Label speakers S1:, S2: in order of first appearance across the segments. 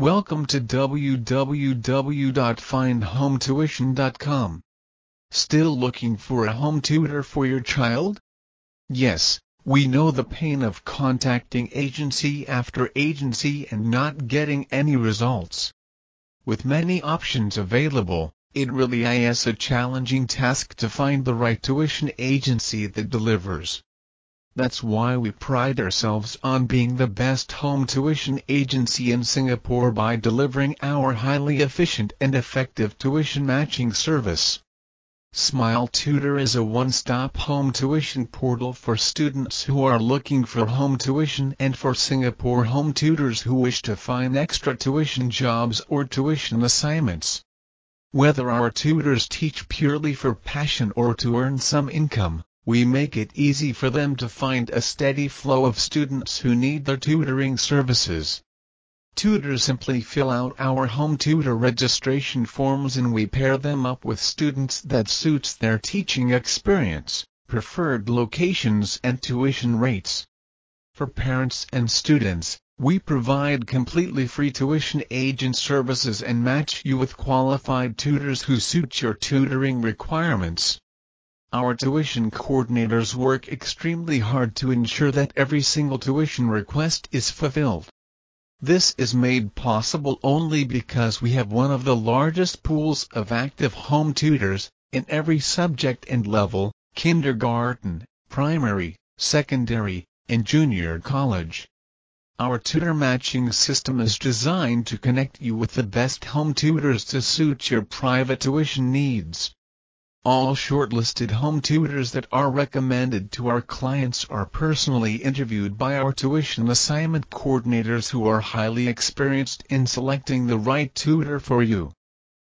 S1: Welcome to www.findhometuition.com. Still looking for a home tutor for your child? Yes, we know the pain of contacting agency after agency and not getting any results. With many options available, it really is a challenging task to find the right tuition agency that delivers. That's why we pride ourselves on being the best home tuition agency in Singapore by delivering our highly efficient and effective tuition matching service. Smile Tutor is a one-stop home tuition portal for students who are looking for home tuition and for Singapore home tutors who wish to find extra tuition jobs or tuition assignments. Whether our tutors teach purely for passion or to earn some income, we make it easy for them to find a steady flow of students who need their tutoring services. Tutors simply fill out our home tutor registration forms and we pair them up with students that suits their teaching experience, preferred locations and tuition rates. For parents and students, we provide completely free tuition agent services and match you with qualified tutors who suit your tutoring requirements. Our tuition coordinators work extremely hard to ensure that every single tuition request is fulfilled. This is made possible only because we have one of the largest pools of active home tutors, in every subject and level, kindergarten, primary, secondary, and junior college. Our tutor matching system is designed to connect you with the best home tutors to suit your private tuition needs. All shortlisted home tutors that are recommended to our clients are personally interviewed by our tuition assignment coordinators who are highly experienced in selecting the right tutor for you.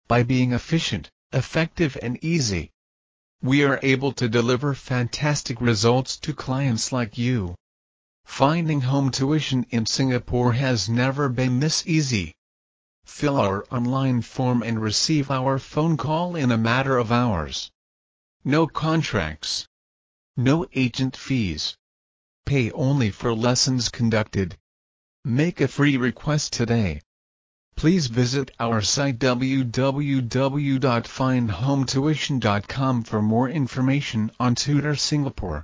S1: By being efficient, effective and easy, we are able to deliver fantastic results to clients like you. Finding home tuition in Singapore has never been this easy. Fill our online form and receive our phone call in a matter of hours. No contracts. No agent fees. Pay only for lessons conducted. Make a free request today. Please visit our site www.findhometuition.com for more information on Tutor Singapore.